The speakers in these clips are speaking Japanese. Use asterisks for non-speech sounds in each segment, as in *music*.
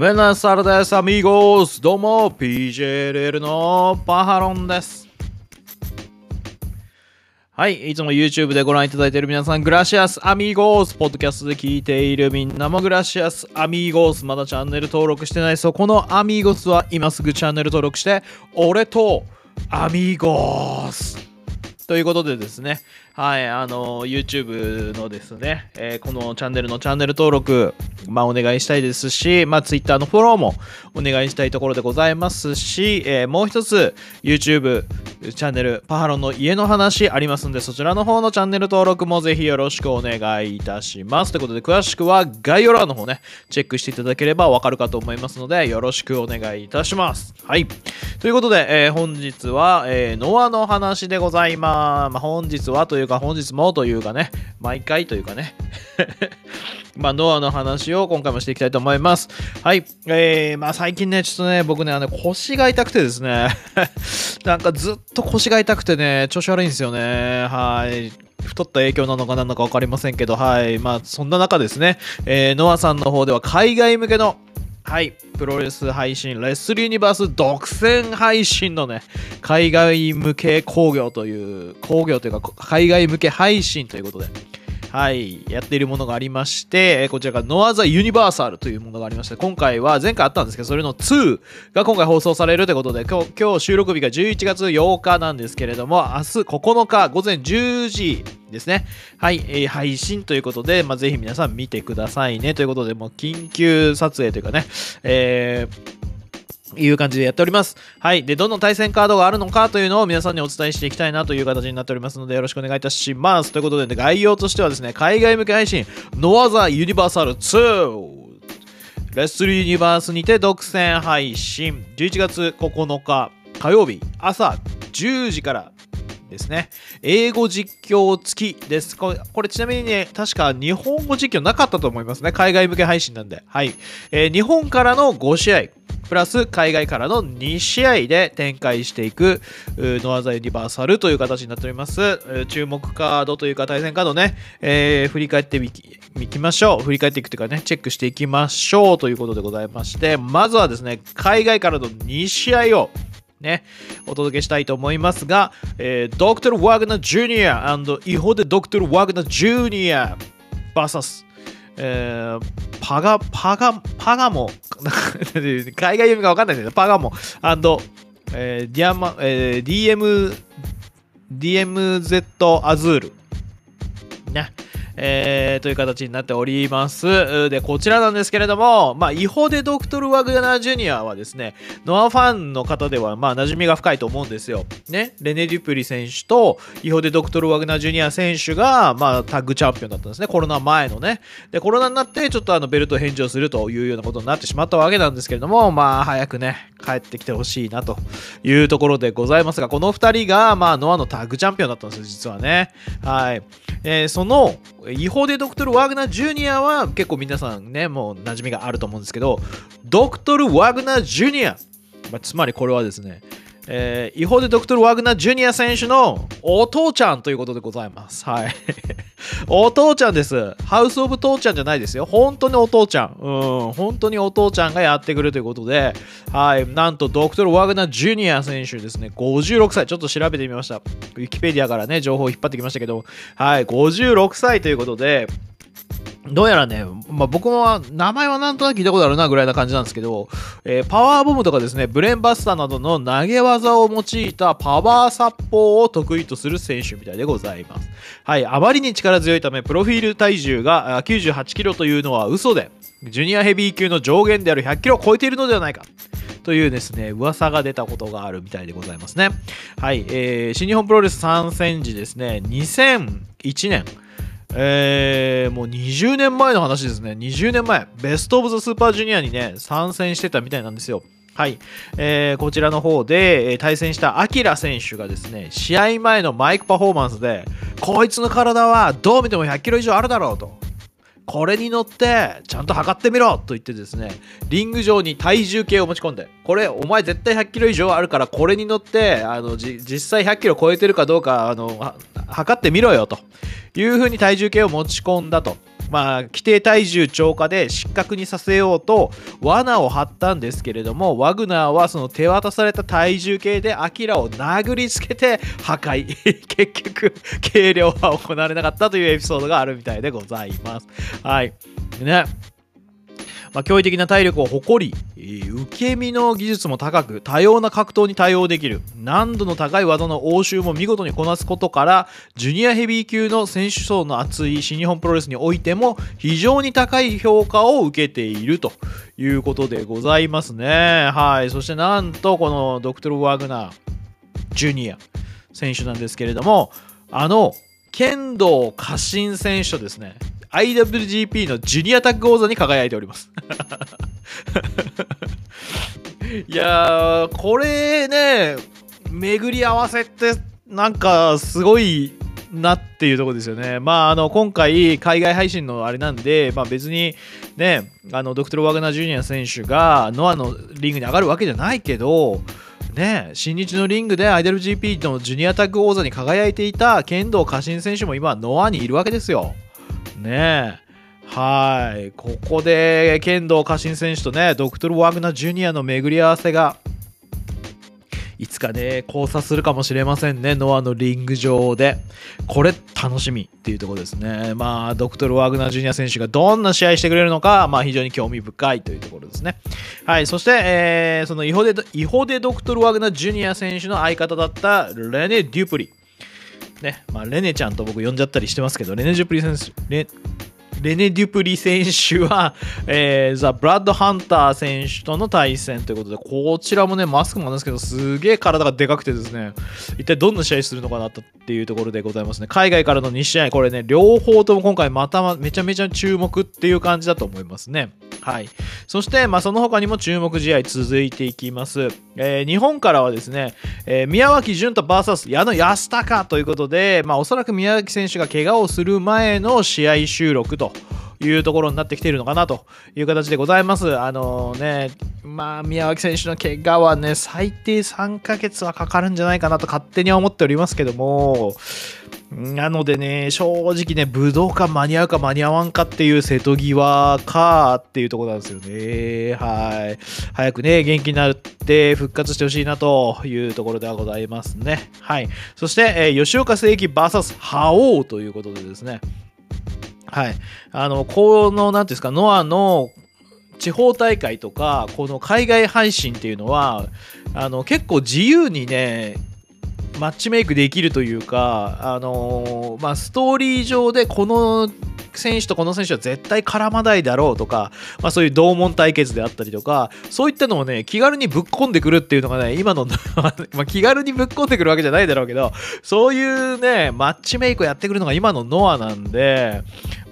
メナサルです、アミーゴス。どうも、PJLL のパハロンです。はい、いつも YouTube でご覧いただいている皆さん、グラシアスアミーゴース。ポッドキャストで聞いているみんなもグラシアスアミーゴース。まだチャンネル登録してないそこのアミーゴスは今すぐチャンネル登録して、俺とアミーゴース。ということでですね、はい、あの、YouTube のですね、えーこのチャンネルのチャンネル登録、まあ、お願いしたいですし、まあ、Twitter のフォローもお願いしたいところでございますし、えーもう一つ、YouTube チャンネル、パハロンの家の話ありますんで、そちらの方のチャンネル登録もぜひよろしくお願いいたします。ということで、詳しくは概要欄の方ね、チェックしていただければわかるかと思いますので、よろしくお願いいたします。はい。ということで、えー本日は、えーノアの話でございます。まあ、本日はというか、本日もというかね、毎回というかね、*laughs* まあ、ノアの話を今回もしていきたいと思います。はい。えー、まあ、最近ね、ちょっとね、僕ね、あの、腰が痛くてですね、*laughs* なんかずっと腰が痛くてね、調子悪いんですよね。はい。太った影響なのか何なのか分かりませんけど、はい。まあ、そんな中ですね、えーノアさんの方では海外向けのはい、プロレス配信、レッスルユニバース独占配信のね、海外向け工業という、工業というか、海外向け配信ということで、はい、やっているものがありまして、こちらがノアザユニバーサルというものがありまして、今回は前回あったんですけど、それの2が今回放送されるということで、今日収録日が11月8日なんですけれども、明日9日午前10時ですね。はい、えー配信ということで、まあ、ぜひ皆さん見てくださいね。ということで、もう緊急撮影というかね、えーいう感じでやっております。はい。で、どの対戦カードがあるのかというのを皆さんにお伝えしていきたいなという形になっておりますので、よろしくお願いいたします。ということで、概要としてはですね、海外向け配信、ノアザユニバーサル2。レッスルユニバースにて独占配信。11月9日火曜日朝10時からですね。英語実況付きです。これこれちなみにね、確か日本語実況なかったと思いますね。海外向け配信なんで。はい。えー日本からの5試合。プラス海外からの2試合で展開していくノアザユニバーサルという形になっております。注目カードというか対戦カードね、えー振り返ってみきいきましょう。振り返っていくというかね、チェックしていきましょうということでございまして、まずはですね、海外からの2試合をね、お届けしたいと思いますが、えードクトル・ワグナー・ジュニアイホデ・ドクトル・ワグナー・ジュニア VS えーパガ、パガ、パガモ、*laughs* 海外読みがわかんないんだけど、パガモ、えーディアマ、えー DM、DMZ アズール。ね。えーという形になっております。で、こちらなんですけれども、まあ、違法でドクトル・ワグナー・ジュニアはですね、ノアファンの方では、まあ、馴染みが深いと思うんですよ。ね。レネ・デュプリ選手と、違法でドクトル・ワグナー・ジュニア選手が、まあ、タッグチャンピオンだったんですね。コロナ前のね。で、コロナになって、ちょっとあの、ベルト返上するというようなことになってしまったわけなんですけれども、まあ、早くね、帰ってきてほしいなというところでございますが、この2人が、まあ、ノアのタッグチャンピオンだったんですよ、実はね。はい。えーその、違法でドクトル・ワグナー・ジュニアは結構皆さんね、もう馴染みがあると思うんですけど、ドクトル・ワグナー・ジュニア、まあつまりこれはですね、えー違法でドクトル・ワグナー・ジュニア選手のお父ちゃんということでございます。はい。*laughs* お父ちゃんです。ハウス・オブ・父ちゃんじゃないですよ。本当にお父ちゃん。うん。本当にお父ちゃんがやってくるということで、はい。なんと、ドクトル・ワグナー・ジュニア選手ですね。56歳。ちょっと調べてみました。ウィキペディアからね、情報を引っ張ってきましたけど、はい。56歳ということで、どうやらね、まあ、僕も名前はなんとなく聞いたことあるなぐらいな感じなんですけど、えーパワーボムとかですね、ブレンバスターなどの投げ技を用いたパワーサッポーを得意とする選手みたいでございます。はい、あまりに力強いため、プロフィール体重が98キロというのは嘘で、ジュニアヘビー級の上限である100キロを超えているのではないか。というですね、噂が出たことがあるみたいでございますね。はい、えー新日本プロレス参戦時ですね、2001年、えーもう20年前の話ですね。20年前、ベストオブザスーパージュニアにね、参戦してたみたいなんですよ。はい。えーこちらの方で、えー対戦したアキラ選手がですね、試合前のマイクパフォーマンスで、こいつの体はどう見ても100キロ以上あるだろうと。これに乗ってちゃんと測ってみろと言ってですねリング上に体重計を持ち込んでこれお前絶対100キロ以上あるからこれに乗ってあの実際100キロ超えてるかどうかあの測ってみろよというふうに体重計を持ち込んだと。まあ、規定体重超過で失格にさせようと罠を張ったんですけれどもワグナーはその手渡された体重計でアキラを殴りつけて破壊。*laughs* 結局計量は行われなかったというエピソードがあるみたいでございます。はい。ね。まあ、驚異的な体力を誇り、受け身の技術も高く、多様な格闘に対応できる、難度の高い技の応酬も見事にこなすことから、ジュニアヘビー級の選手層の厚い新日本プロレスにおいても、非常に高い評価を受けているということでございますね。はい。そしてなんと、このドクトル・ワグナー、ジュニア選手なんですけれども、あの、剣道家臣選手とですね、IWGP のジュニアタッグ王座に輝いております *laughs* いやーこれね巡り合わせってなんかすごいなっていうとこですよね。まあ、あの今回、海外配信のあれなんで、まあ、別にね、あのドクトル・ワグナー・ジュニア選手がノアのリングに上がるわけじゃないけど、ね、新日のリングで IWGP のジュニアタッグ王座に輝いていた剣道家臣選手も今、ノアにいるわけですよ。ねはい。ここで、剣道家臣選手とね、ドクトル・ワグナー・ジュニアの巡り合わせが、いつかね、交差するかもしれませんね、ノアのリング上で。これ、楽しみっていうところですね。まあ、ドクトル・ワグナー・ジュニア選手がどんな試合してくれるのか、まあ、非常に興味深いというところですね。はい、そして、えー、そのイホデ、イホデドクトル・ワグナー・ジュニア選手の相方だったレネ・デュプリ。ね、まあ、レネちゃんと僕呼んじゃったりしてますけど、レネ・ジュプリ選手、レレネ・デュプリ選手は、*laughs* えー、ザ・ブラッド・ハンター選手との対戦ということで、こちらもね、マスクもなんですけど、すげえ体がでかくてですね、一体どんな試合するのかなっていうところでございますね。海外からの2試合、これね、両方とも今回まためちゃめちゃ注目っていう感じだと思いますね。はい。そして、まあ、その他にも注目試合続いていきます。えー、日本からはですね、えー、宮脇潤太 VS 矢野安隆ということで、まあ、おそらく宮脇選手が怪我をする前の試合収録と。いうところになってきているのかなという形でございます。あのね、まあ、宮脇選手の怪我はね、最低3ヶ月はかかるんじゃないかなと勝手には思っておりますけども、なのでね、正直ね、武道館間に合うか間に合わんかっていう瀬戸際かっていうところなんですよね。はい。早くね、元気になって復活してほしいなというところではございますね。はい。そして、えー、吉岡聖輝 VS 覇王ということでですね。はい。あの、この、なんていうんですか、ノアの地方大会とか、この海外配信っていうのは、あの、結構自由にね、マッチメイクできるというか、あのー、まあ、ストーリー上でこの選手とこの選手は絶対絡まないだろうとか、まあ、そういう同門対決であったりとか、そういったのをね、気軽にぶっ込んでくるっていうのがね、今の *laughs* ま、気軽にぶっ込んでくるわけじゃないだろうけど、そういうね、マッチメイクをやってくるのが今のノアなんで、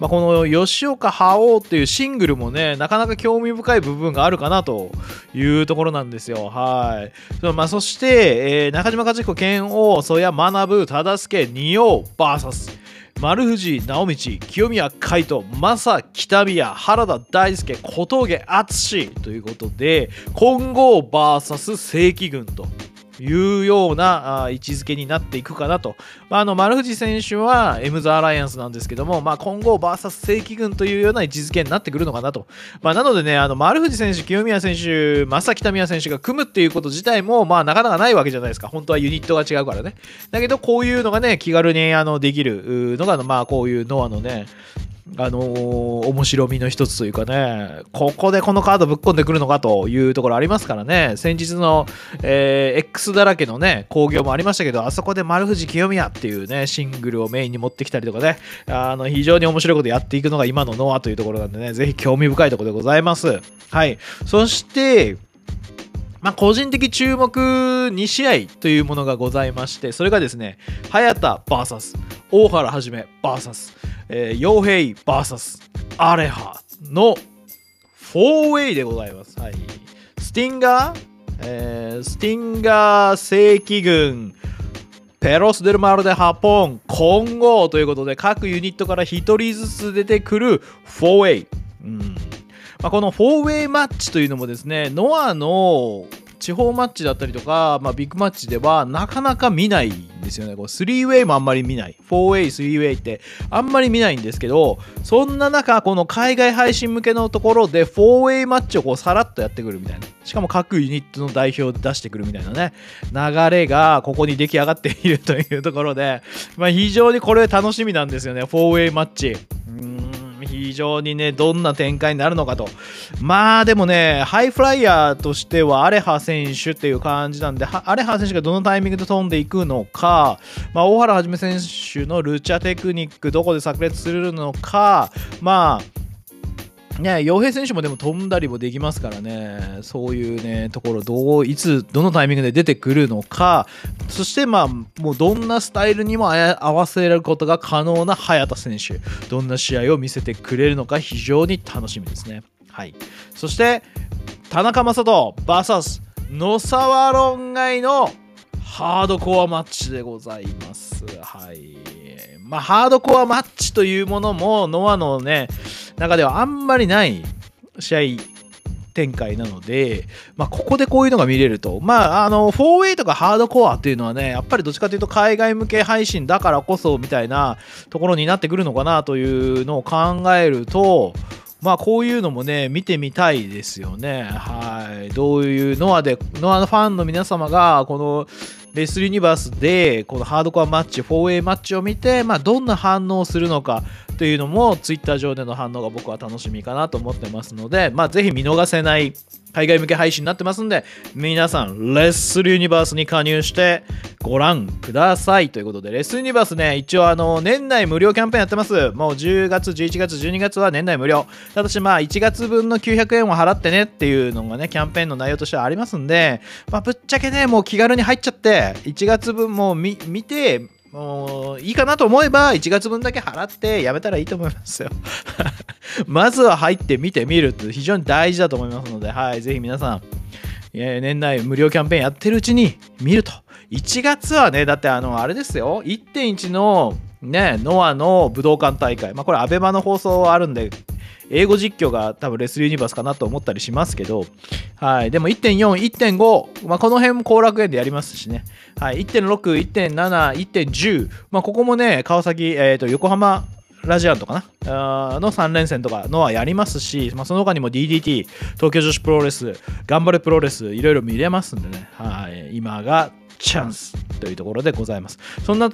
まあ、この吉岡覇王っていうシングルもね、なかなか興味深い部分があるかなというところなんですよ。はい。まあ、そして、えー、中島和彦剣王、そや学ぶ、忠助、仁王、VS、丸藤直道、清宮海斗、正北宮、原田大輔、小峠敦ということで、金剛 VS 正規軍と。いうような位置づけになっていくかなと。まあ、あの丸藤選手はエムズ・アライアンスなんですけども、まあ、今後 VS 正規軍というような位置づけになってくるのかなと。まあ、なのでね、あの丸藤選手、清宮選手、正北宮選手が組むっていうこと自体も、まあ、なかなかないわけじゃないですか。本当はユニットが違うからね。だけど、こういうのがね、気軽にあのできるのが、まあ、こういうノアのね、あのー、面白みの一つというかね、ここでこのカードぶっ込んでくるのかというところありますからね、先日の、えー、X だらけのね、興行もありましたけど、あそこで丸藤清宮っていうね、シングルをメインに持ってきたりとかね、あの、非常に面白いことやっていくのが今のノアというところなんでね、ぜひ興味深いところでございます。はい。そして、まあ、個人的注目2試合というものがございまして、それがですね、早田 VS 大原はじめ VS えー、傭兵 VS アレハの4ウェイでございます。はい。スティンガー、えー、スティンガー正規軍、ペロス・デル・マルデ・ハポン、混合ということで、各ユニットから1人ずつ出てくる4ウェイ。うんまあ、この4ウェイマッチというのもですね、ノアの地方マッチだったりとか、まあ、ビッグマッチではなかなか見ないんですよね。こう 3way もあんまり見ない。4way、3way ってあんまり見ないんですけど、そんな中、この海外配信向けのところで 4way マッチをこうさらっとやってくるみたいな。しかも各ユニットの代表で出してくるみたいなね、流れがここに出来上がっているというところで、まあ、非常にこれ楽しみなんですよね、4way マッチ。非常にね、どんな展開になるのかと。まあでもね、ハイフライヤーとしてはアレハ選手っていう感じなんで、アレハ選手がどのタイミングで飛んでいくのか、まあ、大原はじめ選手のルチャテクニックどこで炸裂するのか、まあ、ね、洋平選手もでも飛んだりもできますからね、そういうね、ところ、どう、いつ、どのタイミングで出てくるのか、そしてまあ、もうどんなスタイルにも合わせることが可能な早田選手、どんな試合を見せてくれるのか非常に楽しみですね。はい。そして、田中将人 VS 野沢論外のハードコアマッチでございます。はい。まあ、ハードコアマッチというものも、ノアのね、中ではあんまりない試合展開なので、まあ、ここでこういうのが見れると、まあ、あの 4way とかハードコアっていうのはね、やっぱりどっちかというと海外向け配信だからこそみたいなところになってくるのかなというのを考えると、まあこういうのもね、見てみたいですよね。はい。どういうノアで、ノアのファンの皆様が、このレスリーニバースで、このハードコアマッチ、4A マッチを見て、まあどんな反応をするのか、というのも Twitter 上での反応が僕は楽しみかなと思ってますので、まあ、ぜひ見逃せない海外向け配信になってますんで、皆さん、レッスルユニバースに加入してご覧ください。ということで、レッスルユニバースね、一応あの、年内無料キャンペーンやってます。もう10月、11月、12月は年内無料。ただしまあ、1月分の900円を払ってねっていうのがね、キャンペーンの内容としてはありますんで、まあ、ぶっちゃけね、もう気軽に入っちゃって、1月分も見て、もういいかなと思えば1月分だけ払ってやめたらいいと思いますよ。*laughs* まずは入ってみてみるって非常に大事だと思いますので、はい、ぜひ皆さん、年内無料キャンペーンやってるうちに見ると。1月はね、だってあの、あれですよ、1.1のね、ノアの武道館大会、まあこれ、アベマの放送あるんで、英語実況が多分レスリーユニバースかなと思ったりしますけど、はい。でも1.4、1.5、まあ、この辺も後楽園でやりますしね。はい。1.6、1.7、1.10、まあ、ここもね、川崎、え、ー、と、横浜ラジアンとかな？の3連戦とかのはやりますし、まあ、その他にも DDT、東京女子プロレス、頑張れプロレス、いろいろ見れますんでね、はい、今がチャンスというところでございます。そんな、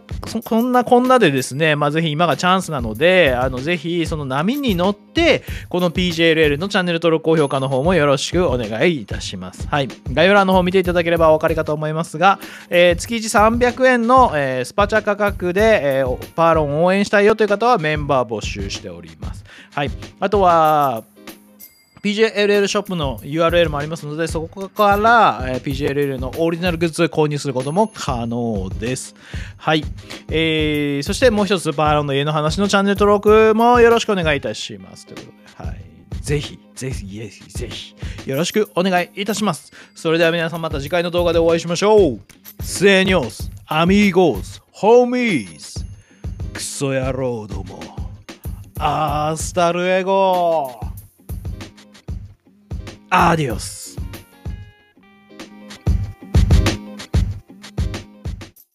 そんなこんなでですね、まあ、ぜひ今がチャンスなので、あの、ぜひその波に乗って、この PJLL のチャンネル登録、高評価の方もよろしくお願いいたします。はい。概要欄の方見ていただければお分かりかと思いますが、えー、月1 300円の、えー、スパチャ価格で、えー、パーロン応援したいよという方はメンバー募集しております。はい。あとは、PJLL ショップの URL もありますので、そこから、えー、PJLL のオリジナルグッズを購入することも可能です。はい。えー、そしてもう一つ、バーロンの家の話のチャンネル登録もよろしくお願いいたします。ということで、はい。ぜひ、ぜひ、ぜひ、ぜひ、よろしくお願いいたします。それでは皆さんまた次回の動画でお会いしましょう。セニョス、アミーゴース、ホーミーズ、クソ野郎ども、アースタルエゴ Adiós.